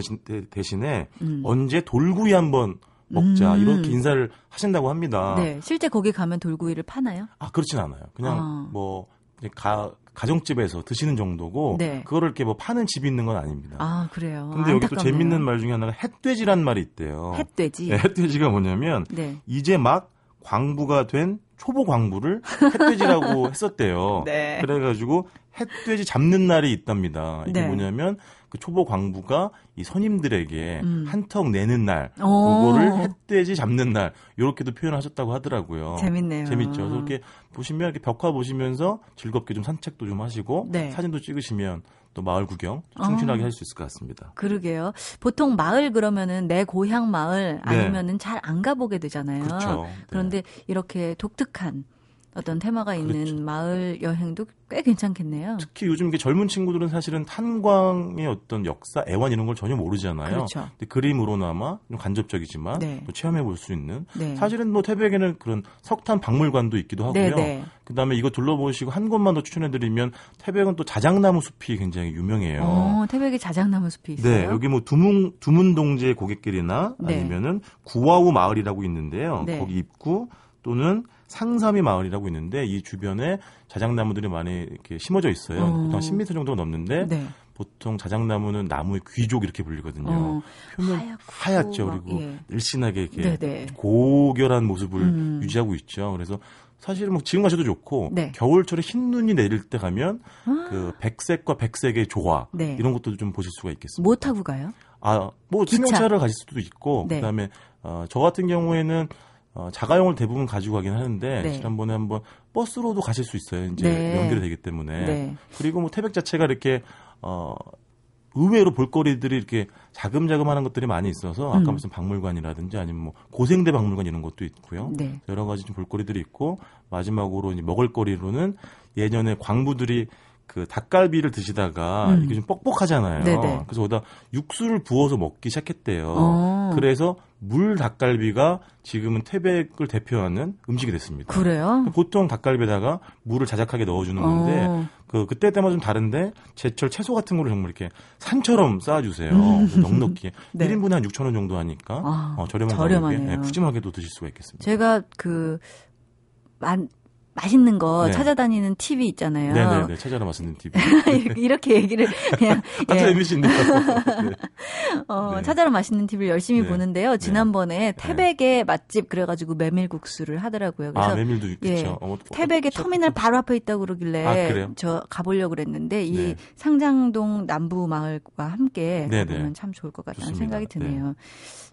대신에 음. 언제 돌구이 한번 먹자 음. 이렇게 인사를 하신다고 합니다. 네, 실제 거기 가면 돌구이를 파나요? 아 그렇진 않아요. 그냥 아. 뭐 가, 가정집에서 드시는 정도고 네. 그거를 이렇게 뭐 파는 집이 있는 건 아닙니다. 아 그래요. 근데 여기 또 재밌는 말 중에 하나가 햇돼지란 말이 있대요. 햇돼지. 네, 햇돼지가 뭐냐면 네. 이제 막 광부가 된 초보 광부를 햇돼지라고 <laughs> 했었대요. 네. 그래가지고 햇돼지 잡는 날이 있답니다. 이게 네. 뭐냐면 그 초보 광부가 이 선임들에게 음. 한턱 내는 날, 그거를 햇돼지 잡는 날, 요렇게도 표현하셨다고 하더라고요. 재밌네요. 재밌죠. 그렇게 보시면 이렇게 벽화 보시면서 즐겁게 좀 산책도 좀 하시고 네. 사진도 찍으시면 또 마을 구경 충실하게 어. 할수 있을 것 같습니다. 그러게요. 보통 마을 그러면은 내 고향 마을 네. 아니면은 네. 잘안 가보게 되잖아요. 그렇죠. 그런데 네. 이렇게 독특한 어떤 테마가 있는 그렇죠. 마을 여행도 꽤 괜찮겠네요. 특히 요즘 이게 젊은 친구들은 사실은 탄광의 어떤 역사, 애완 이런 걸 전혀 모르잖아요. 그렇죠. 근데 그림으로나마 좀 간접적이지만 네. 또 체험해 볼 수 있는 네. 사실은 뭐 태백에는 그런 석탄 박물관도 있기도 하고요. 네, 네. 그다음에 이거 둘러보시고 한 곳만 더 추천해 드리면 태백은 또 자작나무 숲이 굉장히 유명해요. 어, 태백에 자작나무 숲이 있어요. 네, 여기 뭐 두문 두문동제 고갯길이나 네. 아니면은 구와우 마을이라고 있는데요. 네. 거기 입구 또는 상삼이 마을이라고 있는데 이 주변에 자작나무들이 많이 이렇게 심어져 있어요. 어. 보통 10m 정도가 넘는데 네. 보통 자작나무는 나무의 귀족 이렇게 불리거든요. 어. 표면 하얗고, 죠 그리고 예. 늘씬하게 이렇게 네네. 네. 고결한 모습을 음. 유지하고 있죠. 그래서 사실 뭐 지금 가셔도 좋고 네. 겨울철에 흰 눈이 내릴 때 가면 아. 그 백색과 백색의 조화 네. 이런 것도 좀 보실 수가 있겠습니다. 뭐 타고 가요? 아, 뭐 승용차를 가실 수도 있고 네. 그다음에 어, 저 같은 경우에는 어, 자가용을 대부분 가지고 가긴 하는데 네. 지난번에 한번 버스로도 가실 수 있어요. 이제 네. 연결이 되기 때문에 네. 그리고 뭐 태백 자체가 이렇게 어 의외로 볼거리들이 이렇게 자금자금하는 것들이 많이 있어서 아까 음. 무슨 박물관이라든지 아니면 뭐 고생대 박물관 이런 것도 있고요. 네. 여러 가지 좀 볼거리들이 있고 마지막으로 이제 먹을거리로는 예전에 광부들이 그 닭갈비를 드시다가 음. 이게 좀 뻑뻑하잖아요. 네네. 그래서 거기다 육수를 부어서 먹기 시작했대요. 어. 그래서 물 닭갈비가 지금은 태백을 대표하는 음식이 됐습니다. 그래요? 보통 닭갈비에다가 물을 자작하게 넣어주는 건데 어. 그 그때 때마다 좀 다른데 제철 채소 같은 거를 정말 이렇게 산처럼 쌓아주세요. 음. 넉넉히 <laughs> 네. 1인분에 한 6천 원 정도 하니까 아, 어, 저렴한 가격에 네, 푸짐하게도 드실 수가 있겠습니다. 제가 그 만, 맛있는 거 네. 찾아다니는 TV 있잖아요. 네네네. 네, 찾아라 맛있는 TV. <laughs> 이렇게 얘기를 그냥. <laughs> 같은 예. MBC인데요. <laughs> 네. 어, 네. 찾아라 맛있는 TV를 열심히 네. 보는데요. 네. 지난번에 네. 태백의 맛집 그래가지고 메밀국수를 하더라고요. 그래서 아, 메밀도 있죠. 예, 어, 태백의 어, 터미널 바로 앞에 있다고 그러길래 아, 저 가보려고 그랬는데 이 상장동 남부 마을과 함께 가보면 참 좋을 것 같다는 좋습니다. 생각이 드네요.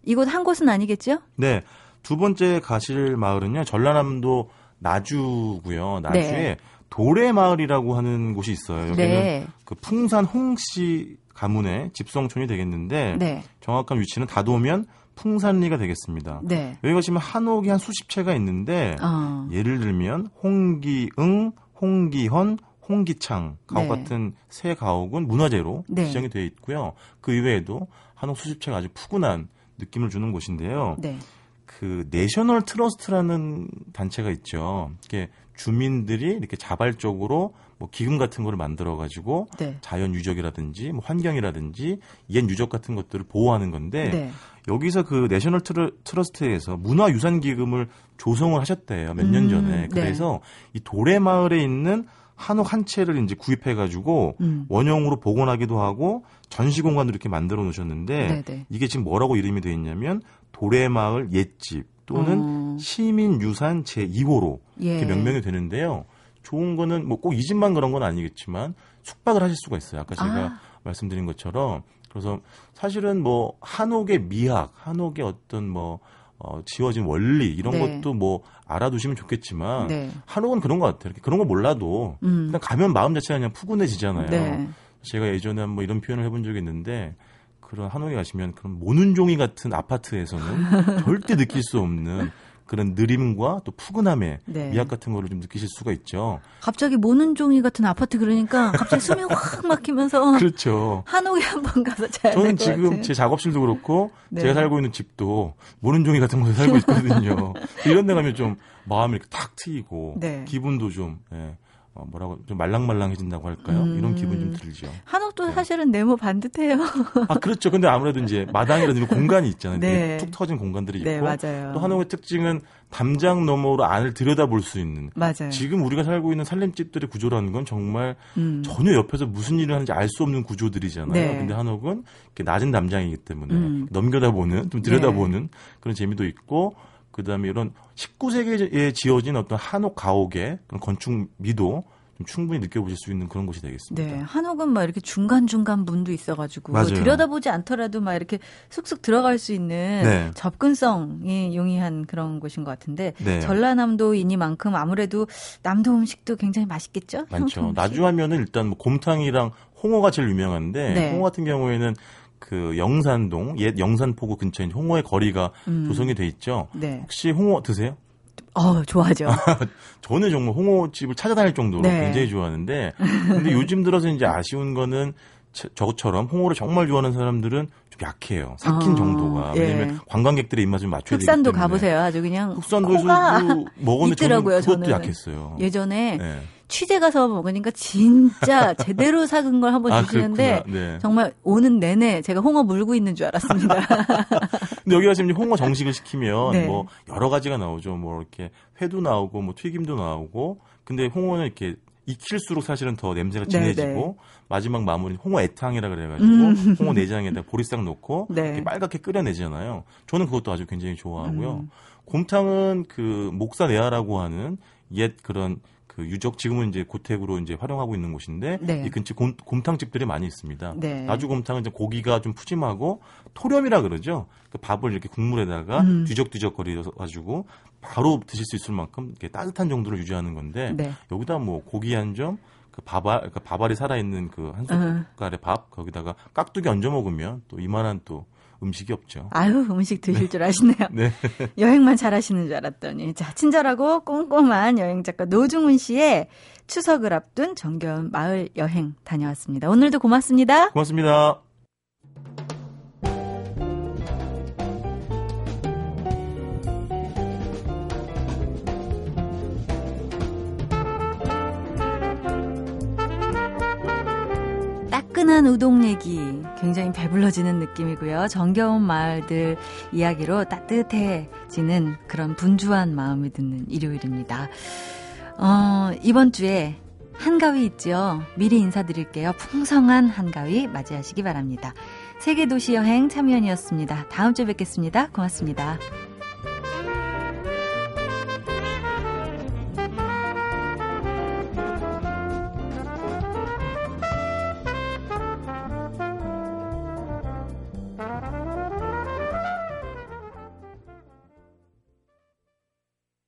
이곳 한 곳은 아니겠죠? 네. 두 번째 가실 마을은요. 전라남도 나주고요. 나주에 네. 도래마을이라고 하는 곳이 있어요. 여기는 네. 그 풍산 홍씨 가문의 집성촌이 되겠는데 네. 정확한 위치는 다도면 풍산리가 되겠습니다. 네. 여기 가시면 한옥이 한 수십 채가 있는데 어. 예를 들면 홍기응, 홍기헌, 홍기창 가옥 네. 같은 세 가옥은 문화재로 네. 지정이 되어 있고요. 그 이외에도 한옥 수십 채가 아주 푸근한 느낌을 주는 곳인데요. 네. 그 내셔널 트러스트라는 단체가 있죠. 이게 주민들이 이렇게 자발적으로 뭐 기금 같은 거를 만들어 가지고 네. 자연 유적이라든지 뭐 환경이라든지 옛 유적 같은 것들을 보호하는 건데 네. 여기서 그 내셔널 트러, 트러스트에서 문화 유산 기금을 조성을 하셨대요. 몇년 음, 전에. 네. 그래서 네. 이 도래 마을에 있는 한옥 한 채를 이제 구입해 가지고 음. 원형으로 복원하기도 하고 전시 공간으로 이렇게 만들어 놓으셨는데 네네. 네. 이게 지금 뭐라고 이름이 되어 있냐면 도래마을 옛집 또는 어. 시민유산 제2호로 예. 이렇게 명명이 되는데요. 좋은 거는 뭐 꼭 이 집만 그런 건 아니겠지만 숙박을 하실 수가 있어요. 아까 제가 아. 말씀드린 것처럼 그래서 사실은 뭐 한옥의 미학, 한옥의 어떤 뭐 어, 지어진 원리 이런 네. 것도 뭐 알아두시면 좋겠지만 네. 한옥은 그런 것 같아요. 그런 거 몰라도 음. 일단 가면 마음 자체가 그냥 푸근해지잖아요. 네. 제가 예전에 뭐 이런 표현을 해본 적이 있는데 그런 한옥에 가시면 그런 모는 종이 같은 아파트에서는 <laughs> 절대 느낄 수 없는 그런 느림과 또 푸근함의 네. 미학 같은 거를 좀 느끼실 수가 있죠. 갑자기 모는 종이 같은 아파트 그러니까 갑자기 숨이 확 막히면서 <laughs> 그렇죠. 한옥에 한번 가서 자야 저는 지금 제 작업실도 그렇고 네. 제가 살고 있는 집도 모는 종이 같은 곳에 살고 있거든요. <laughs> 이런 데 가면 좀 마음이 이렇게 탁 트이고 네. 기분도 좀 예. 어, 뭐라고 좀 말랑말랑해진다고 할까요? 음. 이런 기분 좀 들죠. 한옥도 네. 사실은 네모 반듯해요. 아 그렇죠. 근데 아무래도 이제 마당이라든지 공간이 있잖아요. 네. 툭 터진 공간들이 네, 있고 네, 맞아요. 또 한옥의 특징은 담장 너머로 안을 들여다볼 수 있는. 맞아요. 지금 우리가 살고 있는 살림집들의 구조라는 건 정말 음. 전혀 옆에서 무슨 일을 하는지 알 수 없는 구조들이잖아요. 네. 근데 한옥은 이렇게 낮은 담장이기 때문에 음. 넘겨다보는 좀 들여다보는 네. 그런 재미도 있고 그다음에 이런 19세기에 지어진 어떤 한옥 가옥의 그런 건축 미도 충분히 느껴보실 수 있는 그런 곳이 되겠습니다. 네, 한옥은 막 이렇게 중간 중간 문도 있어가지고 맞아요. 들여다보지 않더라도 막 이렇게 쑥쑥 들어갈 수 있는 네. 접근성이 용이한 그런 곳인 것 같은데 네. 전라남도이니만큼 아무래도 남도 음식도 굉장히 맛있겠죠? 많죠. 나주하면은 일단 뭐 곰탕이랑 홍어가 제일 유명한데 네. 홍어 같은 경우에는 그 영산동 옛 영산포구 근처인 홍어의 거리가 음. 조성이 돼 있죠. 네. 혹시 홍어 드세요? 어, 좋아하죠. <laughs> 저는 정말 홍어집을 찾아다닐 정도로 네. 굉장히 좋아하는데, 근데 요즘 들어서 이제 아쉬운 거는 저처럼 홍어를 정말 좋아하는 사람들은 좀 약해요. 삭힌 어, 정도가. 예. 왜냐면 관광객들의 입맛을 맞춰야 되기 때문에. 흑산도 가보세요. 아주 그냥. 흑산도에서 먹었는데 저는 그것도 저는. 약했어요. 예전에 네. 취재 가서 먹으니까 진짜 <laughs> 제대로 삭은 걸 한번 아, 주시는데 네. 정말 오는 내내 제가 홍어 물고 있는 줄 알았습니다. <laughs> 근데 여기 가시면 홍어 정식을 시키면 네. 뭐 여러 가지가 나오죠. 뭐 이렇게 회도 나오고 뭐 튀김도 나오고 근데 홍어는 이렇게 익힐수록 사실은 더 냄새가 네, 진해지고 네네. 마지막 마무리 홍어 애탕이라 그래가지고 음. 홍어 내장에다 보리싹 넣고 <laughs> 네. 빨갛게 끓여내잖아요. 저는 그것도 아주 굉장히 좋아하고요. 음. 곰탕은 그 목사 내하라고 하는 옛 그런 그 유적 지금은 이제 고택으로 이제 활용하고 있는 곳인데 네. 이 근처 곰, 곰탕집들이 많이 있습니다. 네. 나주 곰탕은 이제 고기가 좀 푸짐하고 토렴이라 그러죠. 그 밥을 이렇게 국물에다가 음. 뒤적뒤적 거려 가지고 바로 드실 수 있을 만큼 이렇게 따뜻한 정도를 유지하는 건데 네. 여기다 뭐 고기 한 점, 그 밥알 그 밥알이 살아 있는 그 한 숟갈의 밥 거기다가 깍두기 얹어 먹으면 또 이만한 또 음식이 없죠. 아유, 음식 드실 네. 줄 아시네요. <laughs> 네. 여행만 잘하시는 줄 알았더니. 자, 친절하고 꼼꼼한 여행 작가 노중훈 씨의 추석을 앞둔 정겨운 마을 여행 다녀왔습니다. 오늘도 고맙습니다. 고맙습니다. 따끈한 우동 얘기 굉장히 배불러지는 느낌이고요. 정겨운 마을들 이야기로 따뜻해지는 그런 분주한 마음이 드는 일요일입니다. 어, 이번 주에 한가위 있죠. 미리 인사드릴게요. 풍성한 한가위 맞이하시기 바랍니다. 세계 도시 여행 참여연이었습니다. 다음 주에 뵙겠습니다. 고맙습니다.